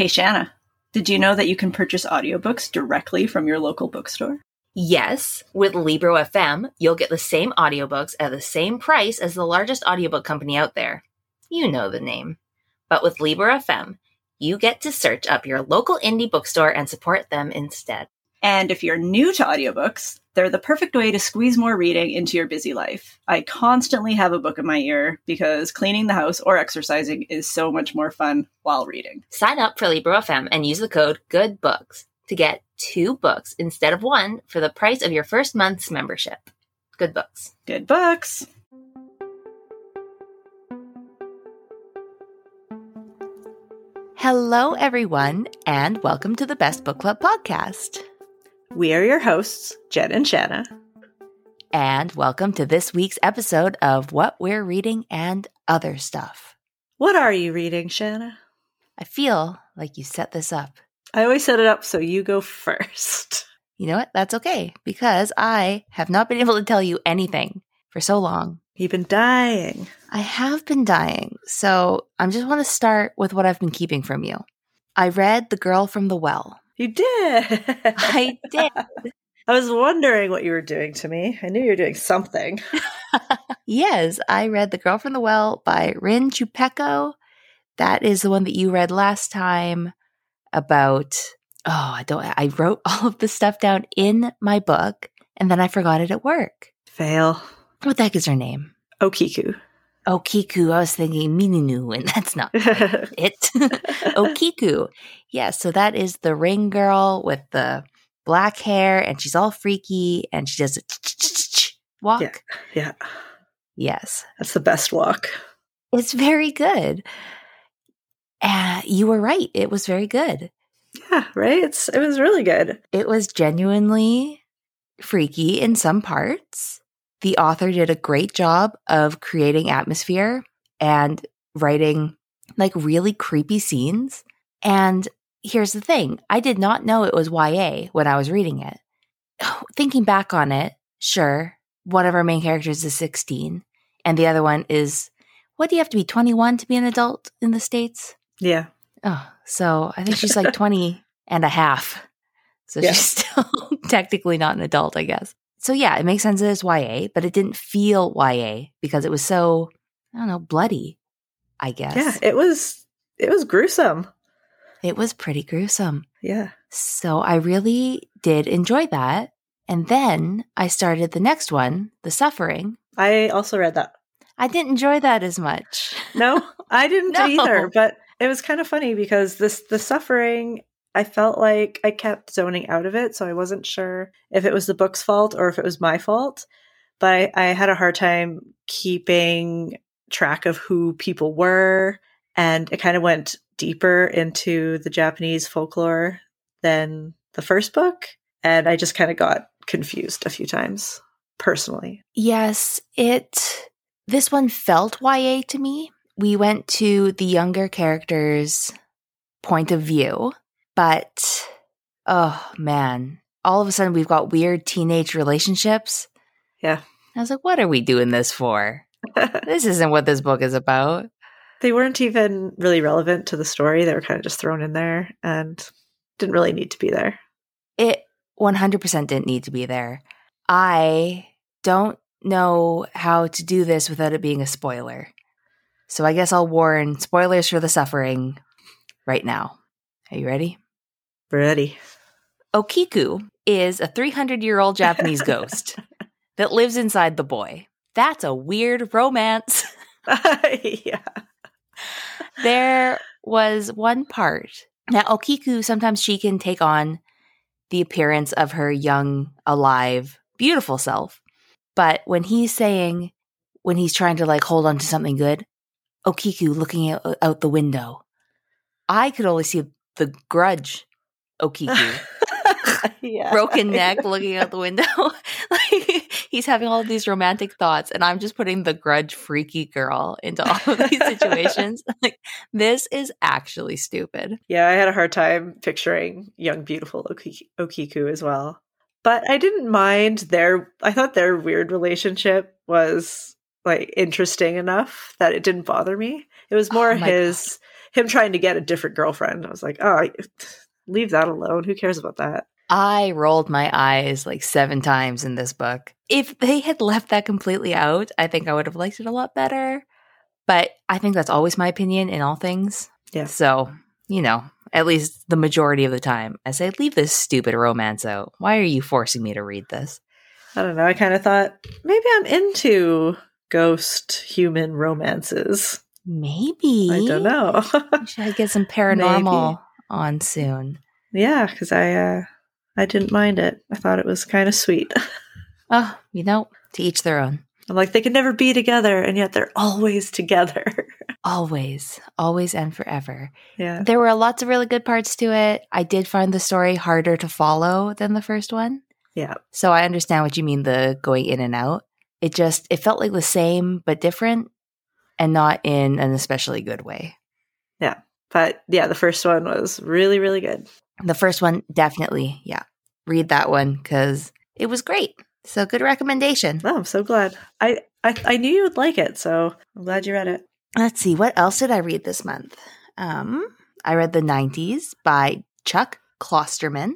Hey, Shanna, did you know that you can purchase audiobooks directly from your local bookstore? Yes, with Libro FM, you'll get the same audiobooks at the same price as the largest audiobook company out there. You know the name. But with Libro FM, you get to search up your local indie bookstore and support them instead. And if you're new to audiobooks, they're the perfect way to squeeze more reading into your busy life. I constantly have a book in my ear because cleaning the house or exercising is so much more fun while reading. Sign up for Libro FM and use the code GOODBOOKS to get two books instead of one for the price of your first month's membership. Good books. Good books. Hello, everyone, and welcome to the Best Book Club podcast. We are your hosts, Jen and Shanna. And welcome to this week's episode of What We're Reading and Other Stuff. What are you reading, Shanna? I feel like you set this up. I always set it up so you go first. You know what? That's okay because I have not been able to tell you anything for so long. You've been dying. I have been dying. So I just want to start with what I've been keeping from you. I read The Girl from the Well. You did. I did. I was wondering what you were doing to me. I knew you were doing something. yes, I read The Girl from the Well by Rin Chupeco. That is the one that you read last time about oh, I don't I wrote all of the stuff down in my book and then I forgot it at work. Fail. What the heck is her name? Okiku. Okiku. I was thinking Mininu, and that's not it. Okiku. Yeah, so that is the ring girl with the black hair, and she's all freaky, and she does a walk. Yeah. yeah. Yes. That's the best walk. It's very good. Uh, you were right. It was very good. Yeah, right? It's it was really good. It was genuinely freaky in some parts. The author did a great job of creating atmosphere and writing like really creepy scenes. And here's the thing I did not know it was YA when I was reading it. Thinking back on it, sure, one of our main characters is 16, and the other one is what do you have to be 21 to be an adult in the States? Yeah. Oh, so I think she's like 20 and a half. So yeah. she's still technically not an adult, I guess. So yeah, it makes sense that it's YA, but it didn't feel YA because it was so, I don't know, bloody, I guess. Yeah, it was, it was gruesome. It was pretty gruesome. Yeah. So I really did enjoy that. And then I started the next one, The Suffering. I also read that. I didn't enjoy that as much. No, I didn't no. either, but it was kind of funny because this the suffering I felt like I kept zoning out of it, so I wasn't sure if it was the book's fault or if it was my fault. But I, I had a hard time keeping track of who people were, and it kind of went deeper into the Japanese folklore than the first book. And I just kind of got confused a few times personally. Yes, it this one felt YA to me. We went to the younger characters' point of view, but oh man, all of a sudden we've got weird teenage relationships. Yeah. I was like, what are we doing this for? this isn't what this book is about. They weren't even really relevant to the story. They were kind of just thrown in there and didn't really need to be there. It 100% didn't need to be there. I don't know how to do this without it being a spoiler. So I guess I'll warn spoilers for the suffering right now. Are you ready? Ready. Okiku is a 300 year old Japanese ghost that lives inside the boy. That's a weird romance. yeah. There was one part. Now, Okiku, sometimes she can take on the appearance of her young, alive, beautiful self. But when he's saying, when he's trying to like hold on to something good, Okiku looking out, out the window, I could only see the grudge Okiku. yeah. Broken neck looking out the window. like he's having all these romantic thoughts and I'm just putting the grudge freaky girl into all of these situations. like this is actually stupid. Yeah, I had a hard time picturing young beautiful Okiku as well but I didn't mind their I thought their weird relationship was like interesting enough that it didn't bother me. It was oh more oh his God. him trying to get a different girlfriend. I was like, oh, leave that alone. Who cares about that? I rolled my eyes like seven times in this book. If they had left that completely out, I think I would have liked it a lot better. But I think that's always my opinion in all things. Yeah. So, you know, at least the majority of the time, I say, leave this stupid romance out. Why are you forcing me to read this? I don't know. I kind of thought maybe I'm into ghost human romances. Maybe. I don't know. Should I get some paranormal maybe. On soon? Yeah, because I uh, I didn't mind it. I thought it was kind of sweet. oh, you know, to each their own. I'm like, they can never be together, and yet they're always together. always, always, and forever. Yeah. There were lots of really good parts to it. I did find the story harder to follow than the first one. Yeah. So I understand what you mean the going in and out. It just it felt like the same but different and not in an especially good way. But yeah, the first one was really really good. The first one definitely, yeah. Read that one cuz it was great. So good recommendation. Oh, I'm so glad. I, I I knew you would like it, so I'm glad you read it. Let's see, what else did I read this month? Um, I read The 90s by Chuck Klosterman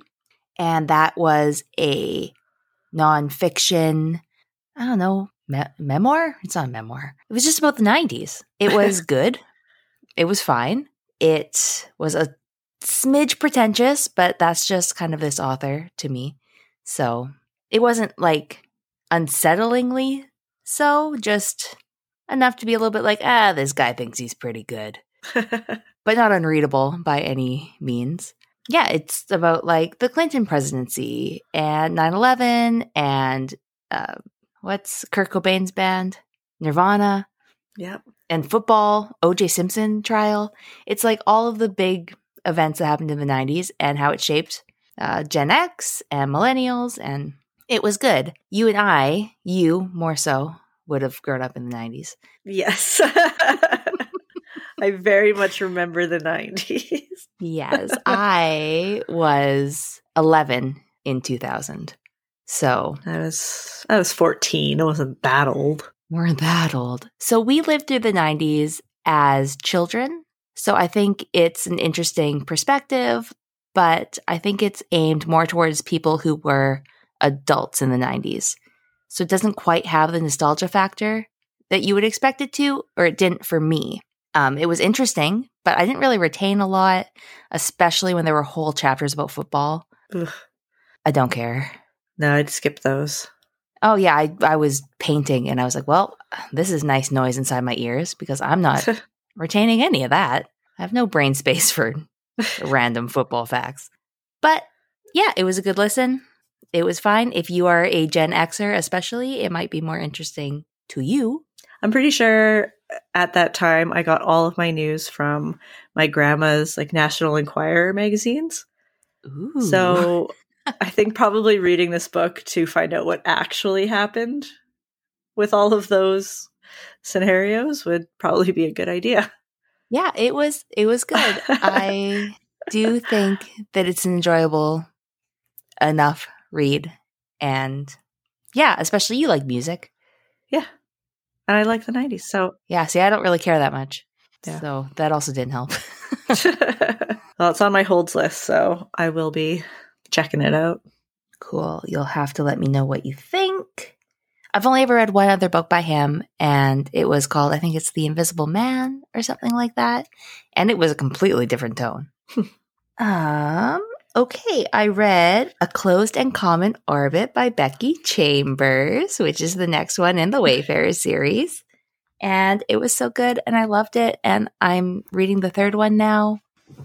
and that was a nonfiction. I don't know me- memoir. It's not a memoir. It was just about the '90s. It was good. It was fine. It was a smidge pretentious, but that's just kind of this author to me. So it wasn't like unsettlingly so, just enough to be a little bit like, ah, this guy thinks he's pretty good, but not unreadable by any means yeah, it's about like the Clinton presidency and 9 11 and uh, what's Kurt Cobain's band? Nirvana. Yep. And football, OJ Simpson trial. It's like all of the big events that happened in the 90s and how it shaped uh, Gen X and millennials. And it was good. You and I, you more so, would have grown up in the 90s. Yes. I very much remember the 90s. yes, I was 11 in 2000. So I was I was 14. I wasn't that old. We're that old. So we lived through the 90s as children. So I think it's an interesting perspective, but I think it's aimed more towards people who were adults in the 90s. So it doesn't quite have the nostalgia factor that you would expect it to, or it didn't for me. Um, it was interesting, but I didn't really retain a lot, especially when there were whole chapters about football. Ugh. I don't care. No, I'd skip those. Oh yeah, I I was painting and I was like, well, this is nice noise inside my ears because I'm not retaining any of that. I have no brain space for random football facts. But yeah, it was a good listen. It was fine. If you are a Gen Xer, especially, it might be more interesting to you. I'm pretty sure uh, at that time I got all of my news from my grandma's like National Enquirer magazines. Ooh. So I think probably reading this book to find out what actually happened with all of those scenarios would probably be a good idea. Yeah, it was it was good. I do think that it's an enjoyable enough read and yeah, especially you like music. Yeah and I like the 90s. So yeah, see, I don't really care that much. Yeah. So that also didn't help. well, it's on my holds list, so I will be checking it out. Cool. You'll have to let me know what you think. I've only ever read one other book by him, and it was called, I think it's The Invisible Man or something like that. And it was a completely different tone. um, Okay, I read A Closed and Common Orbit by Becky Chambers, which is the next one in the Wayfarer series. And it was so good and I loved it. And I'm reading the third one now.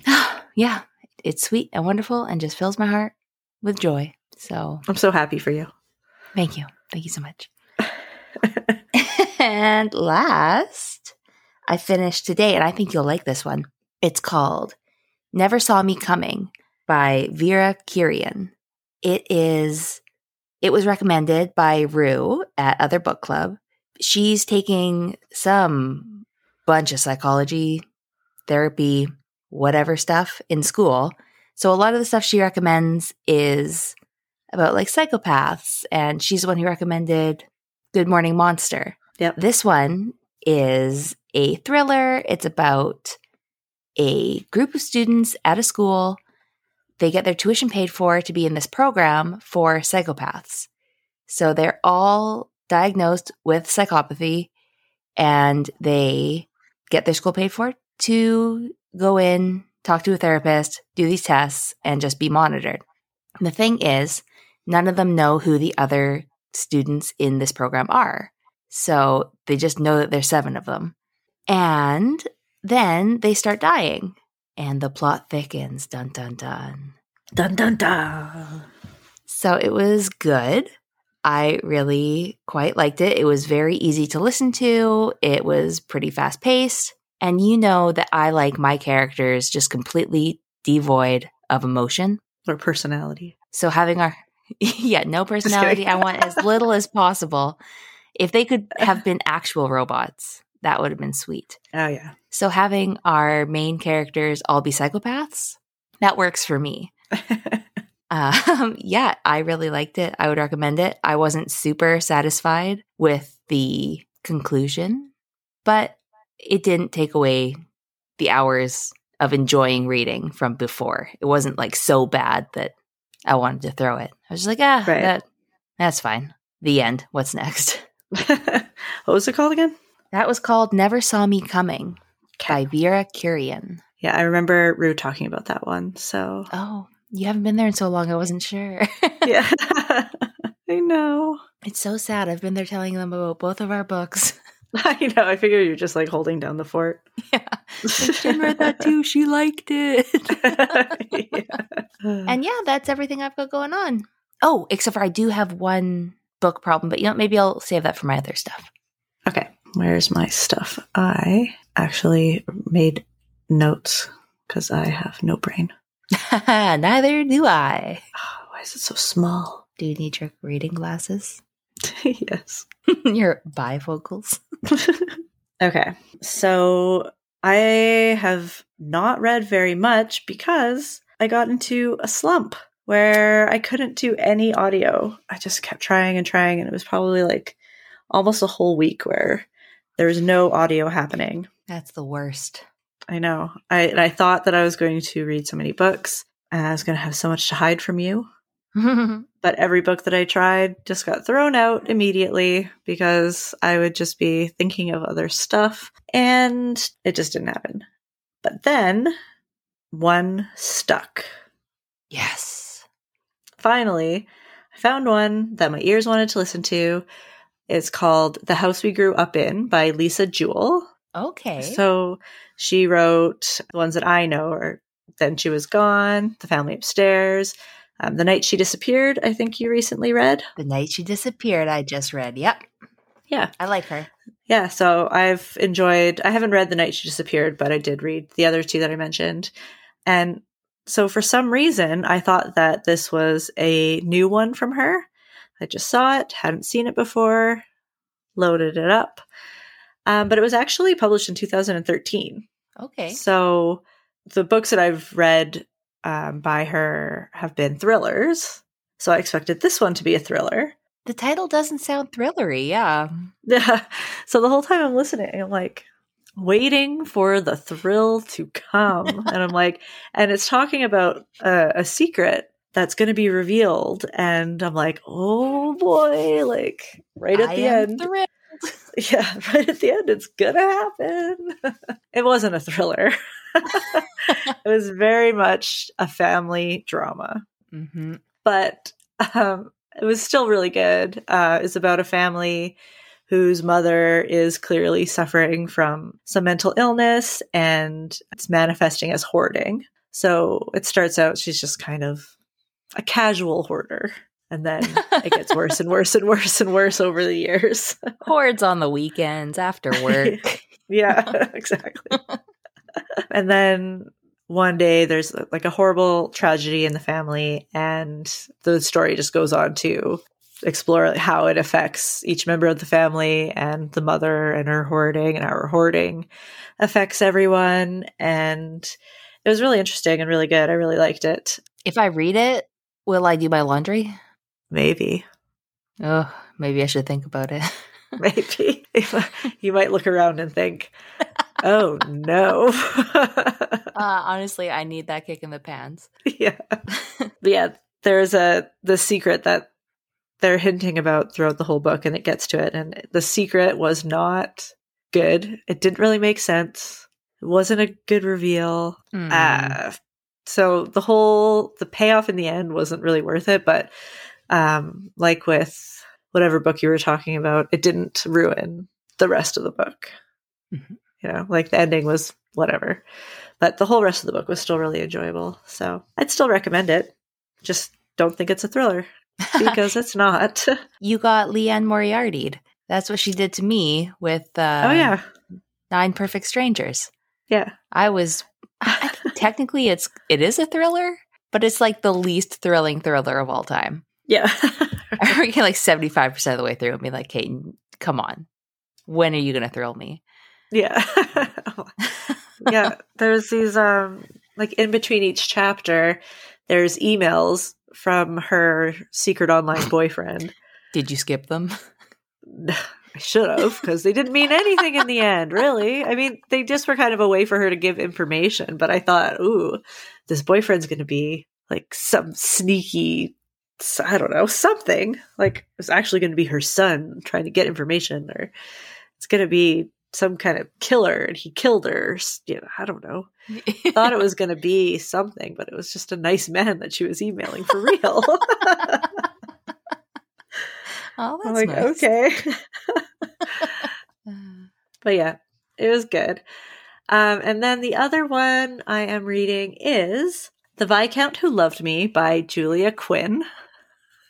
yeah, it's sweet and wonderful and just fills my heart with joy. So I'm so happy for you. Thank you. Thank you so much. and last, I finished today, and I think you'll like this one. It's called Never Saw Me Coming by Vera Kurian. It is it was recommended by Rue at Other Book Club. She's taking some bunch of psychology, therapy, whatever stuff in school. So a lot of the stuff she recommends is about like psychopaths and she's the one who recommended Good Morning Monster. Yep. This one is a thriller. It's about a group of students at a school. They get their tuition paid for to be in this program for psychopaths. So they're all diagnosed with psychopathy and they get their school paid for to go in, talk to a therapist, do these tests, and just be monitored. The thing is, none of them know who the other students in this program are. So they just know that there's seven of them. And then they start dying. And the plot thickens. Dun dun dun. Dun dun dun. So it was good. I really quite liked it. It was very easy to listen to. It was pretty fast paced. And you know that I like my characters just completely devoid of emotion or personality. So having our, yeah, no personality. I want as little as possible. If they could have been actual robots, that would have been sweet. Oh, yeah. So having our main characters all be psychopaths, that works for me. um, yeah, I really liked it. I would recommend it. I wasn't super satisfied with the conclusion, but it didn't take away the hours of enjoying reading from before. It wasn't like so bad that I wanted to throw it. I was just like, ah, right. that, that's fine. The end. What's next? what was it called again? That was called Never Saw Me Coming okay. by Vera Kurian. Yeah, I remember Rue talking about that one. So, oh, you haven't been there in so long. I wasn't sure. yeah, I know. It's so sad. I've been there telling them about both of our books. I know. I figure you're just like holding down the fort. Yeah. Jen read that too. She liked it. yeah. And yeah, that's everything I've got going on. Oh, except for I do have one book problem, but you know, maybe I'll save that for my other stuff. Okay. Where's my stuff? I actually made notes because I have no brain. Neither do I. Oh, why is it so small? Do you need your reading glasses? yes. your bifocals. okay. So I have not read very much because I got into a slump where I couldn't do any audio. I just kept trying and trying, and it was probably like almost a whole week where there was no audio happening. That's the worst. I know. I and I thought that I was going to read so many books and I was going to have so much to hide from you. but every book that I tried just got thrown out immediately because I would just be thinking of other stuff and it just didn't happen. But then one stuck. Yes. Finally, I found one that my ears wanted to listen to. It's called The House We Grew Up In by Lisa Jewell. Okay. So she wrote the ones that I know are Then She Was Gone, The Family Upstairs, um, The Night She Disappeared, I think you recently read. The Night She Disappeared, I just read. Yep. Yeah. I like her. Yeah. So I've enjoyed, I haven't read The Night She Disappeared, but I did read the other two that I mentioned. And so for some reason, I thought that this was a new one from her. I just saw it, hadn't seen it before, loaded it up. Um, but it was actually published in 2013. Okay. So the books that I've read um, by her have been thrillers. So I expected this one to be a thriller. The title doesn't sound thrillery, yeah. Yeah. So the whole time I'm listening, I'm like waiting for the thrill to come. and I'm like, and it's talking about a, a secret that's going to be revealed. And I'm like, oh boy, like right at I the end. Thrilled. Yeah, right at the end, it's gonna happen. it wasn't a thriller. it was very much a family drama. Mm-hmm. But um, it was still really good. Uh, it's about a family whose mother is clearly suffering from some mental illness and it's manifesting as hoarding. So it starts out, she's just kind of a casual hoarder. And then it gets worse and worse and worse and worse over the years. Hoards on the weekends after work. yeah, exactly. and then one day there's like a horrible tragedy in the family and the story just goes on to explore how it affects each member of the family and the mother and her hoarding and how her hoarding affects everyone. And it was really interesting and really good. I really liked it. If i read it will i do my laundry? Maybe. Oh maybe i should think about it. Maybe. You might look around and think oh no. uh, honestly, I need that kick in the pants. Yeah. yeah, there's a the secret that they're hinting about throughout the whole book and it gets to it and the secret was not good. It didn't really make sense. It wasn't a good reveal. Mm. Uh, so the whole the payoff in the end wasn't really worth it, but um like with whatever book you were talking about, it didn't ruin the rest of the book. Mhm. You know, like the ending was whatever. But the whole rest of the book was still really enjoyable. So I'd still recommend it. Just don't think it's a thriller because it's not. you got Liane Moriarty. That's what she did to me with uh, oh yeah. Nine Perfect Strangers. Yeah. I was I think technically it's it is a thriller, but it's like the least thrilling thriller of all time. Yeah. I get like seventy five percent of the way through and be like, "Hey, come on, when are you going to thrill me?" Yeah. yeah. There's these um like in between each chapter, there's emails from her secret online boyfriend. Did you skip them? I should have because they didn't mean anything in the end, really. I mean, they just were kind of a way for her to give information, but I thought, ooh, this boyfriend's going to be like some sneaky, I don't know, something. Like it's actually going to be her son trying to get information, or it's going to be some kind of killer and he killed her. You know, I don't know. thought it was going to be something, but it was just a nice man that she was emailing for real. oh, that's I'm like, nice. okay. but yeah, it was good. Um, and then the other one I am reading is The Viscount Who Loved Me by Julia Quinn.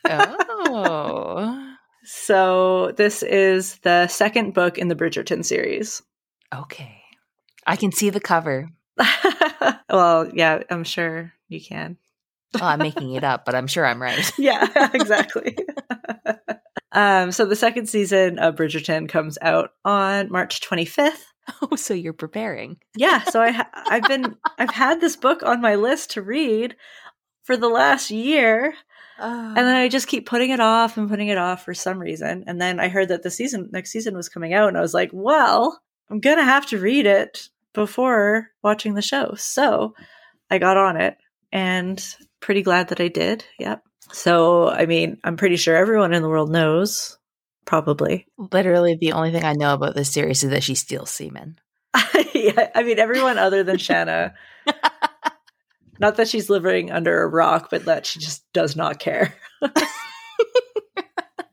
oh, So this is the second book in the Bridgerton series. okay. I can see the cover. well, yeah, I'm sure you can. Well, I'm making it up, but I'm sure I'm right. yeah, exactly. um, so the second season of Bridgerton comes out on March 25th. Oh, so you're preparing. yeah so i ha- i've been i've had this book on my list to read for the last year and then ah. i just keep putting it off and putting it off for some reason. And then i heard that the season next season was coming out and i was like well i'm gonna have to read it before watching the show. So i got on it and pretty glad that i did. Yep. So i mean i'm pretty sure everyone in the world knows probably. Literally, the only thing I know about this series is that she steals semen. yeah, I mean everyone other than Shanna. not that she's living under a rock, but that she just does not care.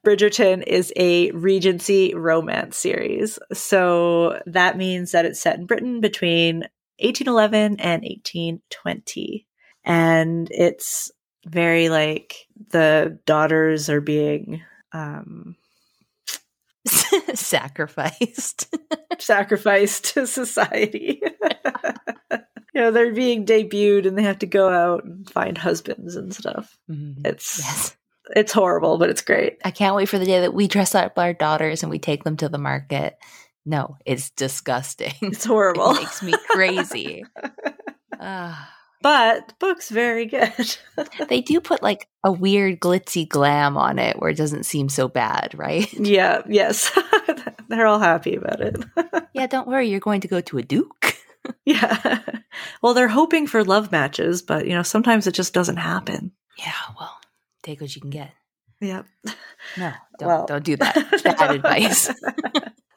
Bridgerton is a Regency romance series. So that means that it's set in Britain between 1811 and 1820. And it's very like the daughters are being um Sacrificed. sacrificed to society. You know, they're being debuted and they have to go out and find husbands and stuff. Mhm. It's Yes. it's horrible, but it's great. I can't wait for the day that we dress up our daughters and we take them to the market. No, it's disgusting. It's horrible. It makes me crazy. Ah. but the book's very good. they do put like a weird glitzy glam on it where it doesn't seem so bad, right? yeah, yes. they're all happy about it. Yeah, don't worry, you're going to go to a duke. yeah. Well, they're hoping for love matches, but you know, sometimes it just doesn't happen. Yeah, well, take what you can get. Yep. No, don't, Well- don't do that. Bad advice.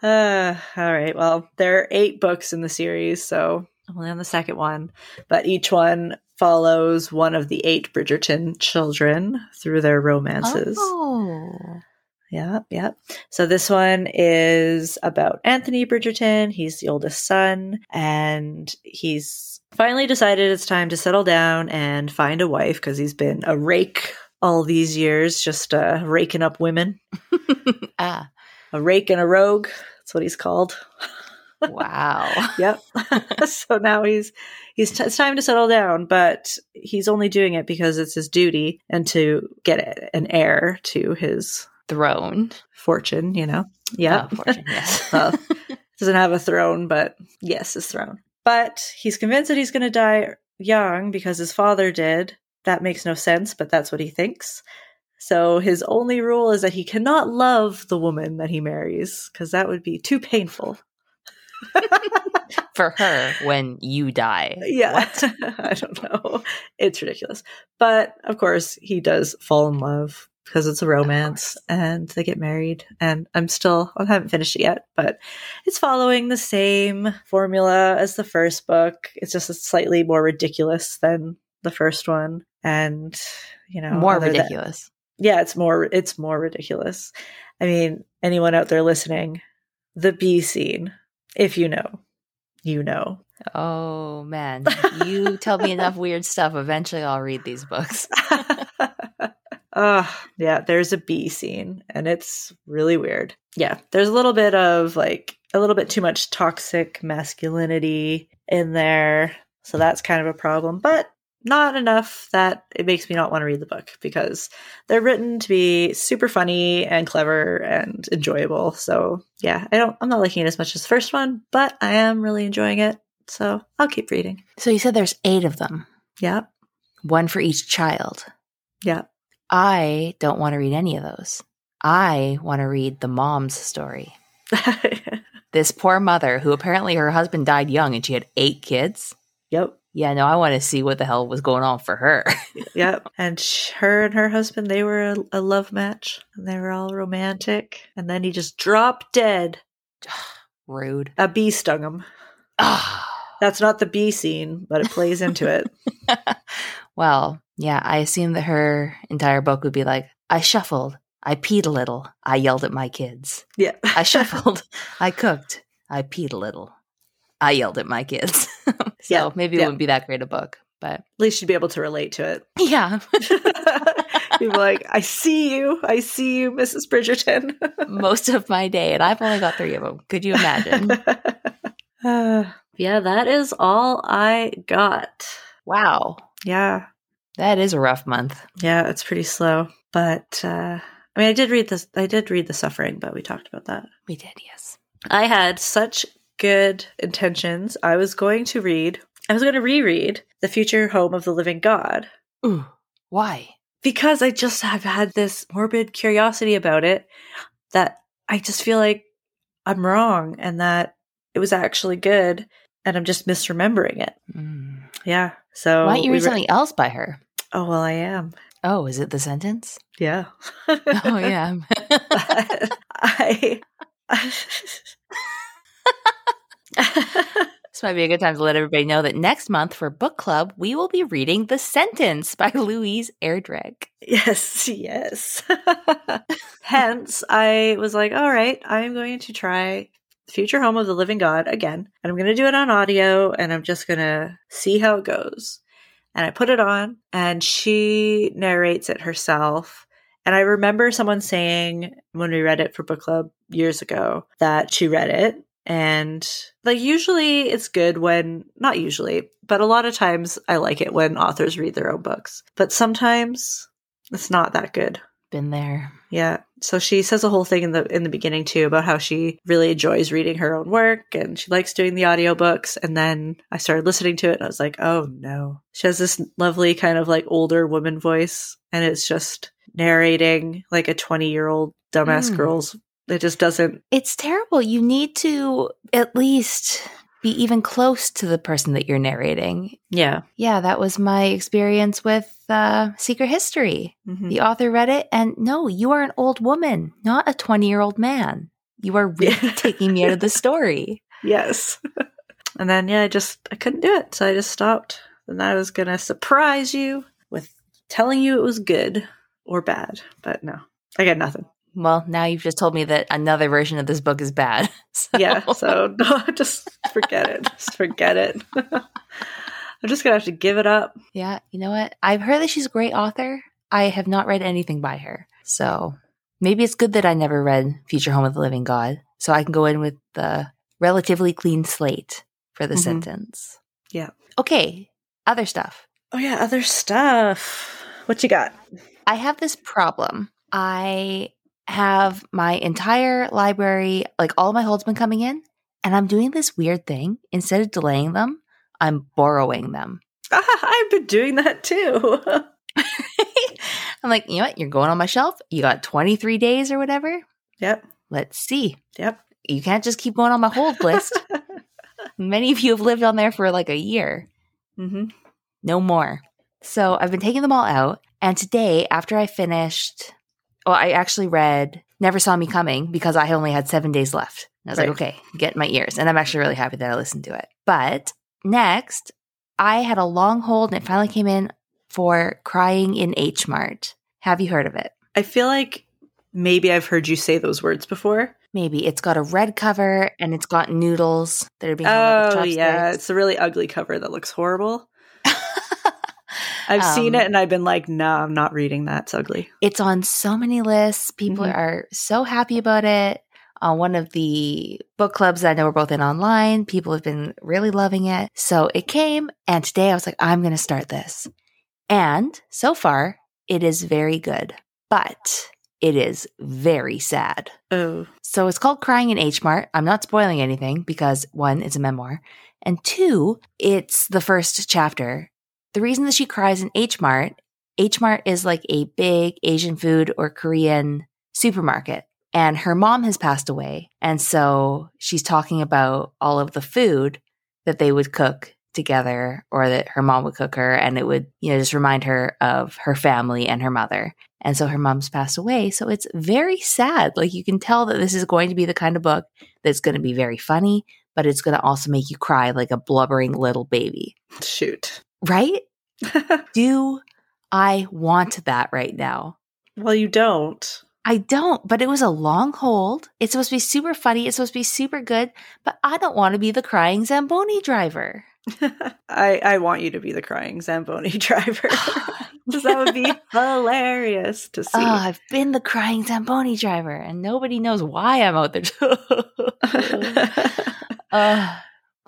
Uh, all right. Well, there are eight books in the series, so I'm only on the second one, but each one follows one of the eight Bridgerton children through their romances. Oh. Yeah, yeah. So this one is about Anthony Bridgerton. He's the oldest son, and he's finally decided it's time to settle down and find a wife because he's been a rake all these years, just uh, raking up women. ah, A rake and a rogue. That's what he's called. wow. Yep. so now he's he's t- it's time to settle down, but he's only doing it because it's his duty and to get an heir to his Throne. fortune. You know. Uh, yeah. Oh, fortune, yes. well, doesn't have a throne, but yes, his throne. But he's convinced that he's going to die young because his father did. That makes no sense, but that's what he thinks. So his only rule is that he cannot love the woman that he marries because that would be too painful. for her when you die. Yeah. I don't know. It's ridiculous. But of course, he does fall in love because it's a romance and they get married. And I'm still, I haven't finished it yet, but it's following the same formula as the first book. It's just slightly more ridiculous than the first one. And, you know, More ridiculous. Than, yeah, it's more, it's more ridiculous. I mean, anyone out there listening, the bee scene, if you know, you know. Oh man, you tell me enough weird stuff. Eventually, I'll read these books. uh, yeah, there's a bee scene and it's really weird. Yeah, there's a little bit of like a little bit too much toxic masculinity in there. So that's kind of a problem, but not enough that it makes me not want to read the book because they're written to be super funny and clever and enjoyable. So yeah, I don't I'm not liking it as much as the first one, but I am really enjoying it. So I'll keep reading. So you said there's eight of them. yep One for each child. Yeah. I don't want to read any of those. I want to read the mom's story. this poor mother who apparently her husband died young and she had eight kids. Yep. Yeah, no, I want to see what the hell was going on for her. yep. And her and her husband, they were a, a love match and they were all romantic. And then he just dropped dead. Rude. A bee stung him. That's not the bee scene, but it plays into it. well, yeah, I assume that her entire book would be like, I shuffled, I peed a little, I yelled at my kids. Yeah. I shuffled, I cooked, I peed a little, I yelled at my kids. so Yeah, maybe it yeah. wouldn't be that great a book, but At least you'd be able to relate to it. yeah, You'd be like, I see you. I see you, Mrs. Bridgerton. most of my day, and I've only got three of them. Could you imagine? Uh, yeah, that is all I got. wow, Yeah. that is a rough month. Yeah, it's pretty slow. But uh I mean I did read this I did read The Suffering, but we talked about that. We did, yes. I had such good intentions. I was going to read I was going to reread The Future Home of the Living God Ooh, why? because I just have had this morbid curiosity about it that I just feel like I'm wrong and that it was actually good and I'm just misremembering it. Mm. Yeah. So Why don't you read re- something else by her? Oh well I am. Oh, is it the sentence? Yeah. Oh, yeah. I This might be a good time to let everybody know that next month for book club, we will be reading The Sentence by Louise Erdrich. Yes, yes. Hence, I was like, all right, I'm going to try Future Home of the Living God again. And I'm going to do it on audio and I'm just going to see how it goes. And I put it on and she narrates it herself. And I remember someone saying when we read it for book club years ago that she read it. And like, usually it's good when, not usually, but a lot of times I like it when authors read their own books. But sometimes it's not that good. Been there. Yeah. So she says a whole thing in the in the beginning too about how she really enjoys reading her own work and she likes doing the audiobooks and then I started listening to it and I was like, "Oh no." She has this lovely kind of like older woman voice and it's just narrating like a 20-year-old dumbass Mm. girl's it just doesn't It's terrible. You need to at least be even close to the person that you're narrating. yeah. Yeah, that was my experience with uh, Secret History. Mhm. The author read it, and no, you are an old woman, not a 20 year old man. You are really Yeah. taking me out of the story. Yes. and then yeah, I just I couldn't do it. So I just stopped. And I was gonna surprise you with telling you it was good or bad. But no. I got nothing. Well, now you've just told me that another version of this book is bad. So- Yeah. So no, just forget it. Just forget it. I'm just gonna have to give it up. Yeah, you know what? I've heard that she's a great author. I have not read anything by her. So maybe it's good that I never read Future Home of the Living God. So I can go in with the relatively clean slate for the Mhm. sentence. Yeah. Okay, other stuff. Oh yeah, other stuff. What you got? I have this problem. I have my entire library, like all my holds been coming in, and I'm doing this weird thing. Instead of delaying them, I'm borrowing them. I've been doing that too. I'm like, you know what? You're going on my shelf. You got 23 days or whatever. yep. Let's see. Yep. You can't just keep going on my hold list. Many of you have lived on there for like a year. Mm-hmm. No more. So I've been taking them all out. And today, after I finished, well, I actually read Never Saw Me Coming because I only had seven days left. I was Right. like, okay, get in my ears. And I'm actually really happy that I listened to it. But next, I had a long hold and it finally came in for Crying in H Mart. Have you heard of it? I feel like maybe I've heard you say those words before. Maybe. It's got a red cover and it's got noodles that are being Oh yeah, it's a really ugly cover that looks horrible. I've seen Um, it and I've been like, no, I'm not reading that. It's ugly. It's on so many lists. People Mhm. are so happy about it. On one of the book clubs that I know we're both in online, people have been really loving it. So it came, and today I was like, I'm going to start this. And so far, it is very good, but it is very sad. Oh, So it's called Crying in H Mart. I'm not spoiling anything because one, it's a memoir, and two, it's the first chapter. The reason that she cries in H Mart, H Mart is like a big Asian food or Korean supermarket. And her mom has passed away. And so she's talking about all of the food that they would cook together or that her mom would cook her. And it would, you know, just remind her of her family and her mother. And so her mom's passed away. So it's very sad. Like you can tell that this is going to be the kind of book that's going to be very funny, but it's going to also make you cry like a blubbering little baby. shoot. Right? Do I want that right now? well, you don't. I don't, but it was a long hold. It's supposed to be super funny. It's supposed to be super good, but I don't want to be the crying Zamboni driver. I I want you to be the crying Zamboni driver. 'Cause that would be hilarious to see. Oh, I've been the crying Zamboni driver, and nobody knows why I'm out there. Uh,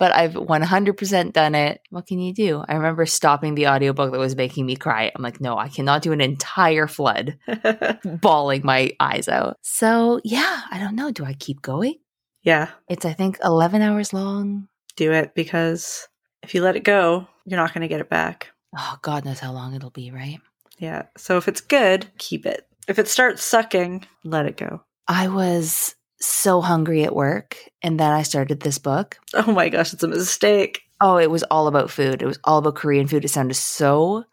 but I've 100% done it. What can you do? I remember stopping the audiobook that was making me cry. I'm like, no, I cannot do an entire flood, bawling my eyes out. So, yeah, I don't know. Do I keep going? yeah, It's, I think, 11 hours long. do it because if you let it go, you're not going to get it back. Oh, God knows how long it'll be, right? Yeah. So if it's good, keep it. If it starts sucking, let it go. I was so hungry at work, and then I started this book. Oh my gosh, it's a mistake. Oh, it was all about food. It was all about Korean food. It sounded so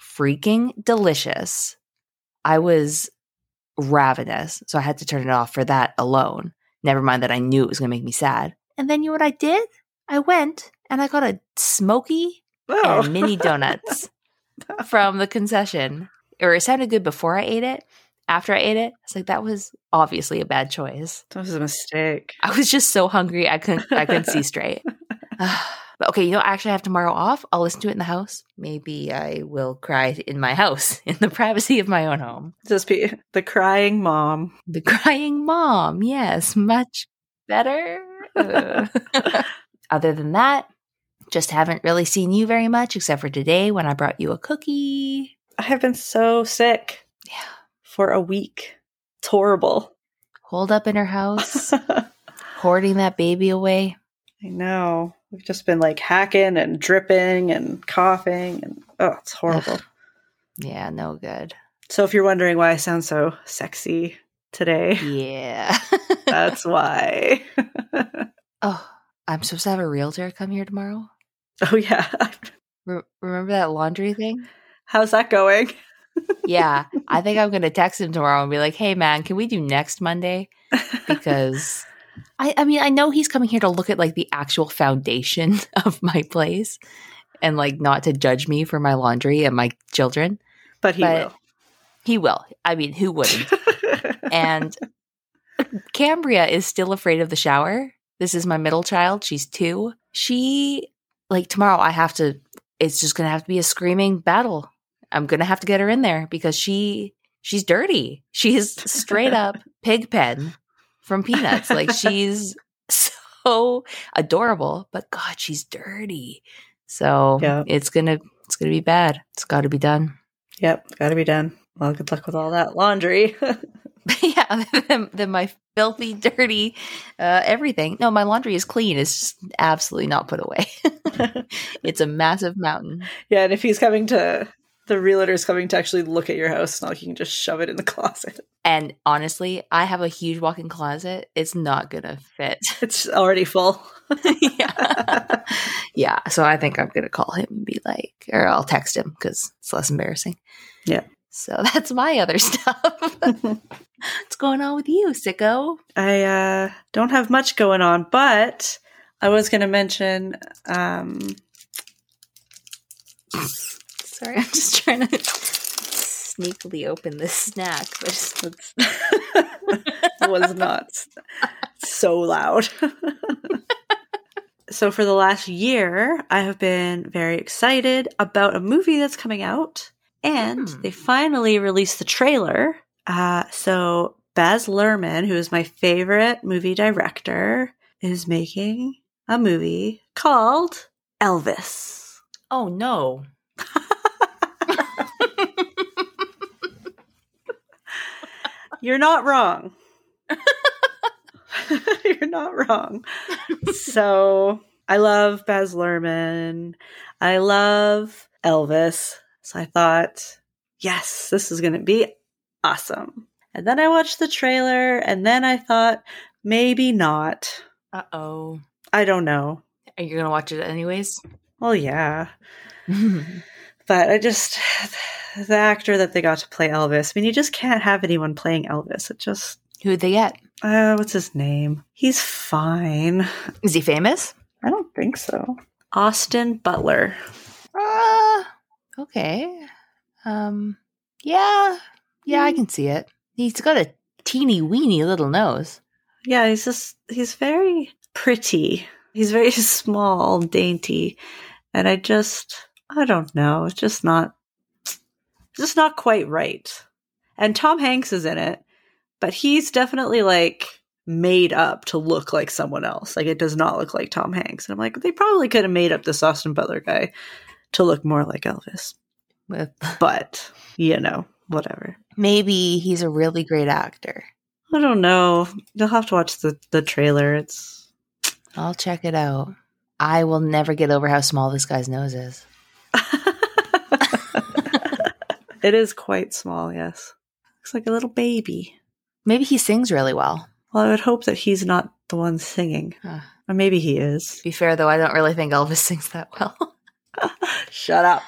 freaking delicious. I was ravenous, so I had to turn it off for that alone. Never mind that I knew it was going to make me sad. And then you know what I did? I went and I got a smoky Oh, and mini donuts from the concession. Or it sounded good before I ate it. After I ate it, it's like that was obviously a bad choice. that was a mistake. I was just so hungry I couldn't I couldn't see straight. but okay, you know, I actually have tomorrow off. I'll listen to it in the house. Maybe I will cry in my house in the privacy of my own home. Just be the crying mom. The crying mom, yes, much better. Other than that, just haven't really seen you very much except for today when I brought you a cookie. I have been so sick Yeah. For a week. It's horrible. Holed up in her house, hoarding that baby away. I know. We've just been like hacking and dripping and coughing and oh, it's horrible. Yeah, no good. so if you're wondering why I sound so sexy today, Yeah. that's why. oh, I'm supposed to have a realtor come here tomorrow. oh yeah. Re- remember that laundry thing? How's that going? Yeah, I think I'm going to text him tomorrow and be like, "Hey, man, can we do next Monday?" Because I, I mean, I know he's coming here to look at like the actual foundation of my place and like not to judge me for my laundry and my children. but he but- He will. I mean, who wouldn't? and Cambria is still afraid of the shower. This is my middle child. She's two. She, like, tomorrow I have to, it's just going to have to be a screaming battle. I'm going to have to get her in there because she, she's dirty. She's straight up pig pen from Peanuts. Like, she's so adorable, but God, she's dirty. So Yeah. it's going to, it's to be bad. It's got to be done. yep, gotta be done. Well, good luck with all that laundry. yeah, then, than my filthy, dirty, uh, everything. No, my laundry is clean. It's just absolutely not put away. it's a massive mountain. yeah, and if he's coming to the realtor is coming to actually look at your house, not like you can just shove it in the closet. And honestly, I have a huge walk-in closet. It's not gonna fit. It's already full. yeah. yeah. So I think I'm going to call him and be like, or I'll text him because it's less embarrassing. Yeah. So that's my other stuff. What's going on with you, sicko? I uh, don't have much going on, but I was going to mention. Um, Sorry, I'm just trying to sneakily open this snack, but just was not so loud. so, for the last year, I have been very excited about a movie that's coming out, and Hmm. they finally released the trailer. Uh, so, Baz Luhrmann, who is my favorite movie director, is making a movie called Elvis. oh no. You're not wrong. You're not wrong. so I love Baz Luhrmann. I love Elvis. So I thought, yes, this is going to be awesome. And then I watched the trailer, and then I thought, maybe not. Uh oh. I don't know. Are you going to watch it anyways? Well, yeah. But I just, the actor that they got to play Elvis, I mean, you just can't have anyone playing Elvis. It just, Who'd they get? uh, what's his name? He's fine. Is he famous? I don't think so. Austin Butler. Uh, okay. Um, yeah. Yeah, I can see it. He's got a teeny weeny little nose. Yeah, he's just, he's very pretty. He's very small, dainty. And I just, I don't know. It's just not, it's just not quite right. And Tom Hanks is in it, but he's definitely like made up to look like someone else. Like it does not look like Tom Hanks. And I'm like, they probably could have made up this Austin Butler guy to look more like Elvis. With But, you know, whatever. maybe he's a really great actor. I don't know. You'll have to watch the, the trailer. It's I'll check it out. I will never get over how small this guy's nose is. It is quite small, yes. Looks like a little baby. Maybe he sings really well. Well, I would hope that he's not the one singing. Huh. Or maybe he is. To be fair, though, I don't really think Elvis sings that well. Shut up.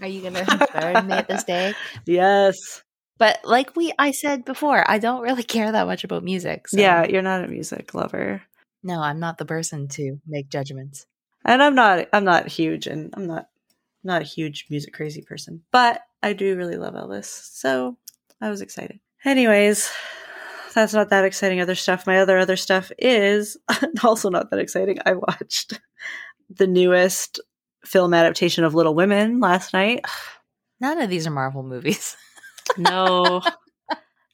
Are you gonna burn me at this day? Yes. But like we, I said before, I don't really care that much about music. So. Yeah, you're not a music lover. no, I'm not the person to make judgments. And I'm not I'm not huge and I'm not not a huge music crazy person. But I do really love Elvis. So I was excited. Anyways, that's not that exciting other stuff. My other other stuff is also not that exciting. I watched the newest film adaptation of Little Women last night. None of these are Marvel movies. No.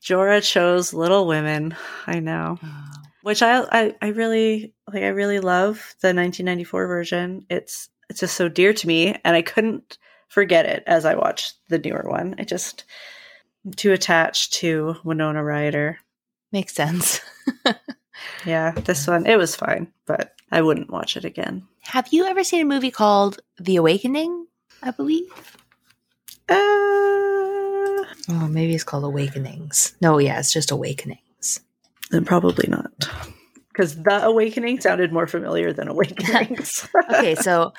Jorah chose Little Women. I know. Which I, I I really like I really love the 1994 version. It's it's just so dear to me and I couldn't forget it as I watch the newer one. I just I'm too attached to Winona Ryder. Makes sense. Yeah, this one it was fine, but I wouldn't watch it again. Have you ever seen a movie called The Awakening? I believe. Uh Oh, maybe it's called Awakenings. No, yeah, it's just Awakenings. then probably not. Because the awakening sounded more familiar than awakenings. okay, so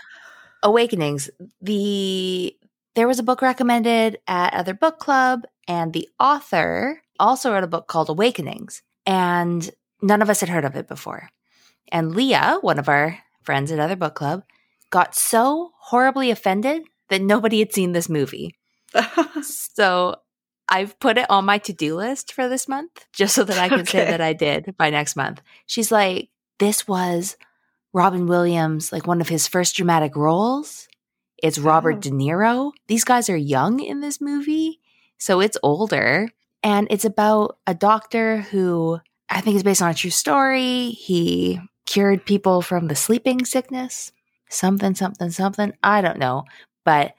Awakenings. The there was a book recommended at other book club, and the author also wrote a book called Awakenings, and none of us had heard of it before. And Leah, one of our friends at other book club, got so horribly offended that nobody had seen this movie. So I've put it on my to do list for this month just so that I can say that I did by next month. She's like, this was Robin Williams, like one of his first dramatic roles. It's Robert Oh. De Niro. These guys are young in this movie, so it's older. And it's about a doctor who I think is based on a true story. He cured people from the sleeping sickness, something, something, something. I don't know. But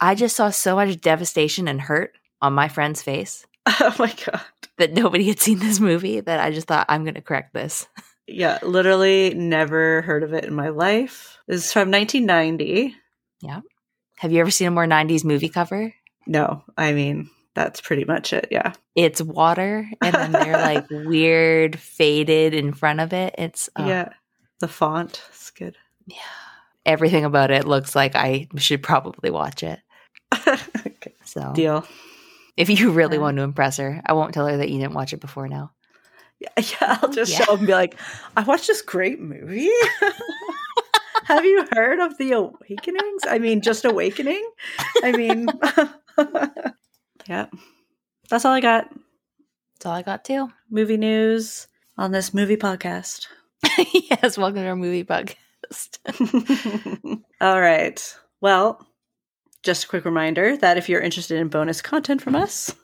I just saw so much devastation and hurt on my friend's face oh my god. that nobody had seen this movie that I just thought I'm going to correct this. Yeah, literally never heard of it in my life. This is from 1990. Yeah. Have you ever seen a more 90s movie cover? No, I mean, that's pretty much it. Yeah. It's water and then they're like weird faded in front of it. It's uh, Yeah. The font is good. Yeah. Everything about it looks like I should probably watch it. okay. So, Deal. if you really Yeah. want to impress her, I won't tell her that you didn't watch it before now. Yeah, I'll oh, just Yeah. show up and be like, I watched this great movie. Have you heard of the Awakenings? I mean, just Awakening? I mean, yeah. That's all I got. That's all I got too. Movie news on this movie podcast. yes, welcome to our movie podcast. all right. Well, just a quick reminder that if you're interested in bonus content from us,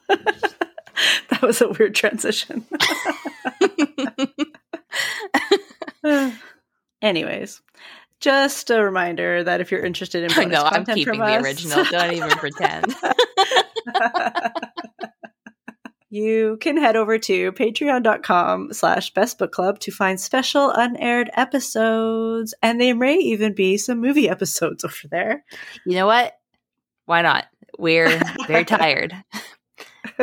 that was a weird transition. Anyways, just a reminder that if you're interested in I bonus know, I'm keeping the us, original. Don't even pretend. you can head over to patreon.com slash best book club to find special unaired episodes and there may even be some movie episodes over there You know what? Why not? We're very tired.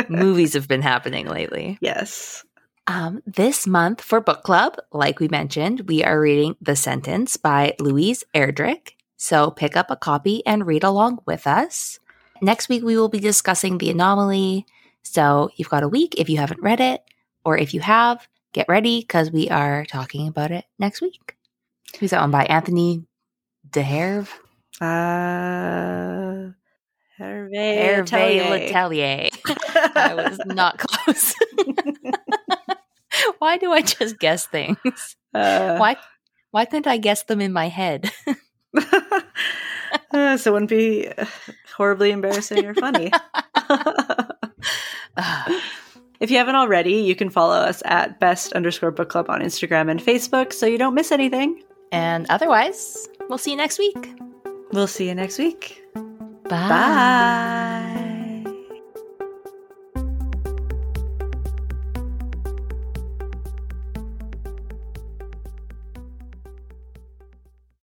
Movies have been happening lately. yes Um, this month for book club, like we mentioned, we are reading The Sentence by Louise Erdrich. So pick up a copy and read along with us. Next week, we will be discussing The Anomaly. So you've got a week if you haven't read it, or if you have, get ready because we are talking about it next week. Who's that one by Anthony DeHerve? uh Hervé Hervé Atelier. Letelier. I was not close. Why do I just guess things? Uh, Why why couldn't I guess them in my head? uh, so it wouldn't be horribly embarrassing or funny If you haven't already, you can follow us at best underscore book club on Instagram and Facebook so you don't miss anything. and otherwise, we'll see you next week. We'll see you next week. Bye. Bye.